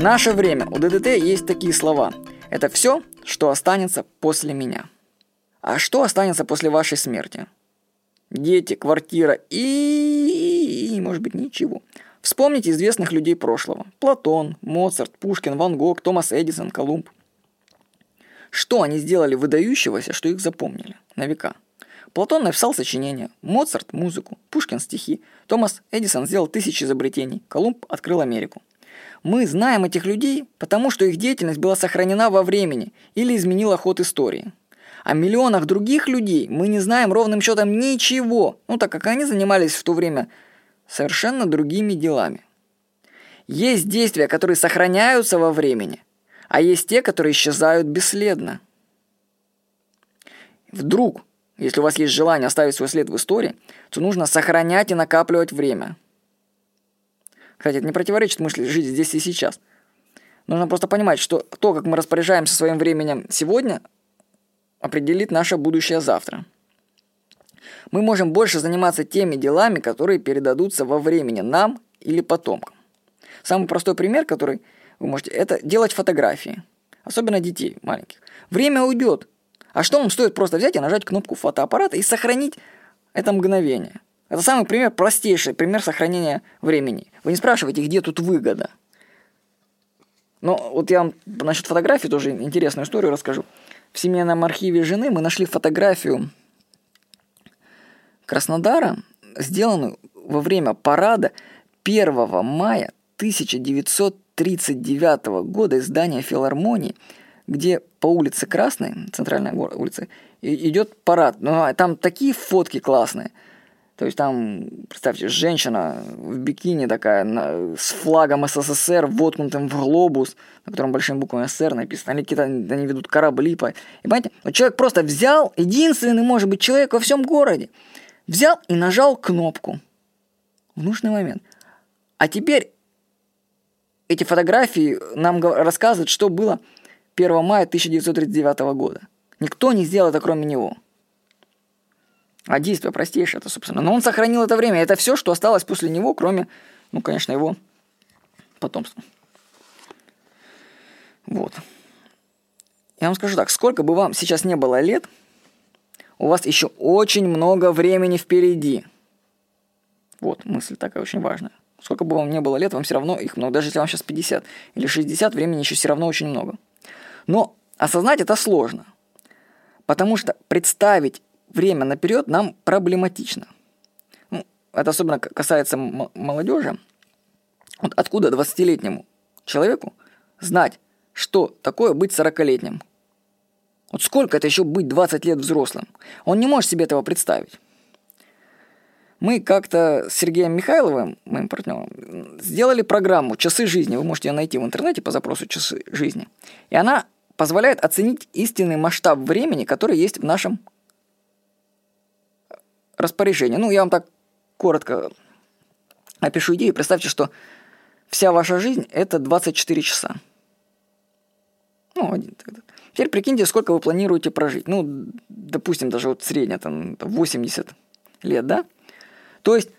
Наше время. У ДДТ есть такие слова. Это все, что останется после меня. А что останется после вашей смерти? Дети, квартира и, может быть, ничего. Вспомните известных людей прошлого. Платон, Моцарт, Пушкин, Ван Гог, Томас Эдисон, Колумб. Что они сделали выдающегося, что их запомнили на века? Платон написал сочинения, Моцарт – музыку, Пушкин – стихи, Томас Эдисон сделал тысячи изобретений, Колумб открыл Америку. Мы знаем этих людей, потому что их деятельность была сохранена во времени или изменила ход истории. О миллионах других людей мы не знаем ровным счетом ничего, ну так как они занимались в то время совершенно другими делами. Есть действия, которые сохраняются во времени, а есть те, которые исчезают бесследно. Вдруг, если у вас есть желание оставить свой след в истории, то нужно сохранять и накапливать время. Кстати, это не противоречит мысли жить здесь и сейчас. Нужно просто понимать, что то, как мы распоряжаемся своим временем сегодня, определит наше будущее завтра. Мы можем больше заниматься теми делами, которые передадутся во времени нам или потомкам. Самый простой пример, который вы можете, это делать фотографии. Особенно детей маленьких. Время уйдет. А что вам стоит просто взять и нажать кнопку фотоаппарата и сохранить это мгновение? Это самый пример, простейший пример сохранения времени. Вы не спрашиваете, где тут выгода. Но вот я вам насчет фотографии тоже интересную историю расскажу. В семейном архиве жены мы нашли фотографию Краснодара, сделанную во время парада 1 мая 1939 года издания филармонии, где по улице Красной, центральная улица, идет парад. Ну, а там такие фотки классные – то есть там, представьте, женщина в бикини такая, на, с флагом СССР, воткнутым в глобус, на котором большими буквами СССР написано, или какие-то они ведут корабли. По... И понимаете, вот человек просто взял, единственный, может быть, человек во всем городе, взял и нажал кнопку в нужный момент. А теперь эти фотографии нам рассказывают, что было 1 мая 1939 года. Никто не сделал это, кроме него. А действие простейшее это, собственно. Но он сохранил это время. Это все, что осталось после него, кроме, ну, конечно, его потомства. Вот. Я вам скажу так, сколько бы вам сейчас не было лет, у вас еще очень много времени впереди. Вот, мысль такая очень важная. Сколько бы вам не было лет, вам все равно их много. Даже если вам сейчас 50 или 60, времени еще все равно очень много. Но осознать это сложно. Потому что представить время наперед нам проблематично. Ну, это особенно касается молодежи. Вот откуда 20-летнему человеку знать, что такое быть 40-летним? Вот сколько это еще быть 20 лет взрослым? Он не может себе этого представить. Мы как-то с Сергеем Михайловым, моим партнером, сделали программу «Часы жизни». Вы можете ее найти в интернете по запросу «Часы жизни». И она позволяет оценить истинный масштаб времени, который есть в нашем распоряжение. Ну, я вам так коротко опишу идею. Представьте, что вся ваша жизнь – это 24 часа. Ну, один тогда. Теперь прикиньте, сколько вы планируете прожить. Ну, допустим, даже вот средняя, там, 80 лет, да? То есть,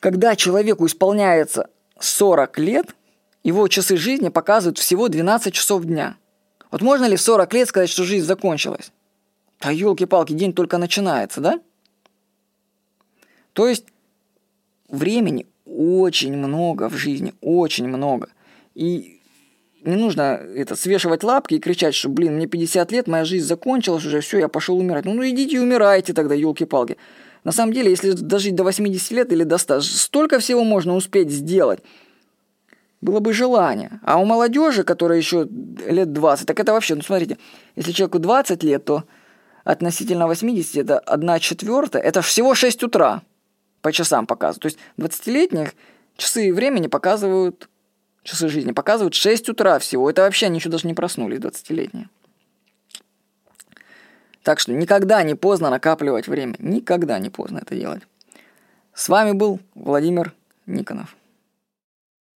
когда человеку исполняется 40 лет, его часы жизни показывают всего 12 часов дня. Вот можно ли в 40 лет сказать, что жизнь закончилась? Да елки-палки, день только начинается, да? То есть времени очень много в жизни, очень много. И не нужно это свешивать лапки и кричать, что, блин, мне 50 лет, моя жизнь закончилась уже, все, я пошел умирать. Ну, ну идите и умирайте тогда, елки-палки. На самом деле, если дожить до 80 лет или до 100, столько всего можно успеть сделать. Было бы желание. А у молодежи, которая еще лет 20, так это вообще, ну смотрите, если человеку 20 лет, то относительно 80 это 1 четвертая, это всего 6 утра по часам показывают. То есть 20-летних часы времени показывают, часы жизни показывают 6 утра всего. Это вообще они еще даже не проснулись, 20-летние. Так что никогда не поздно накапливать время. Никогда не поздно это делать. С вами был Владимир Никонов.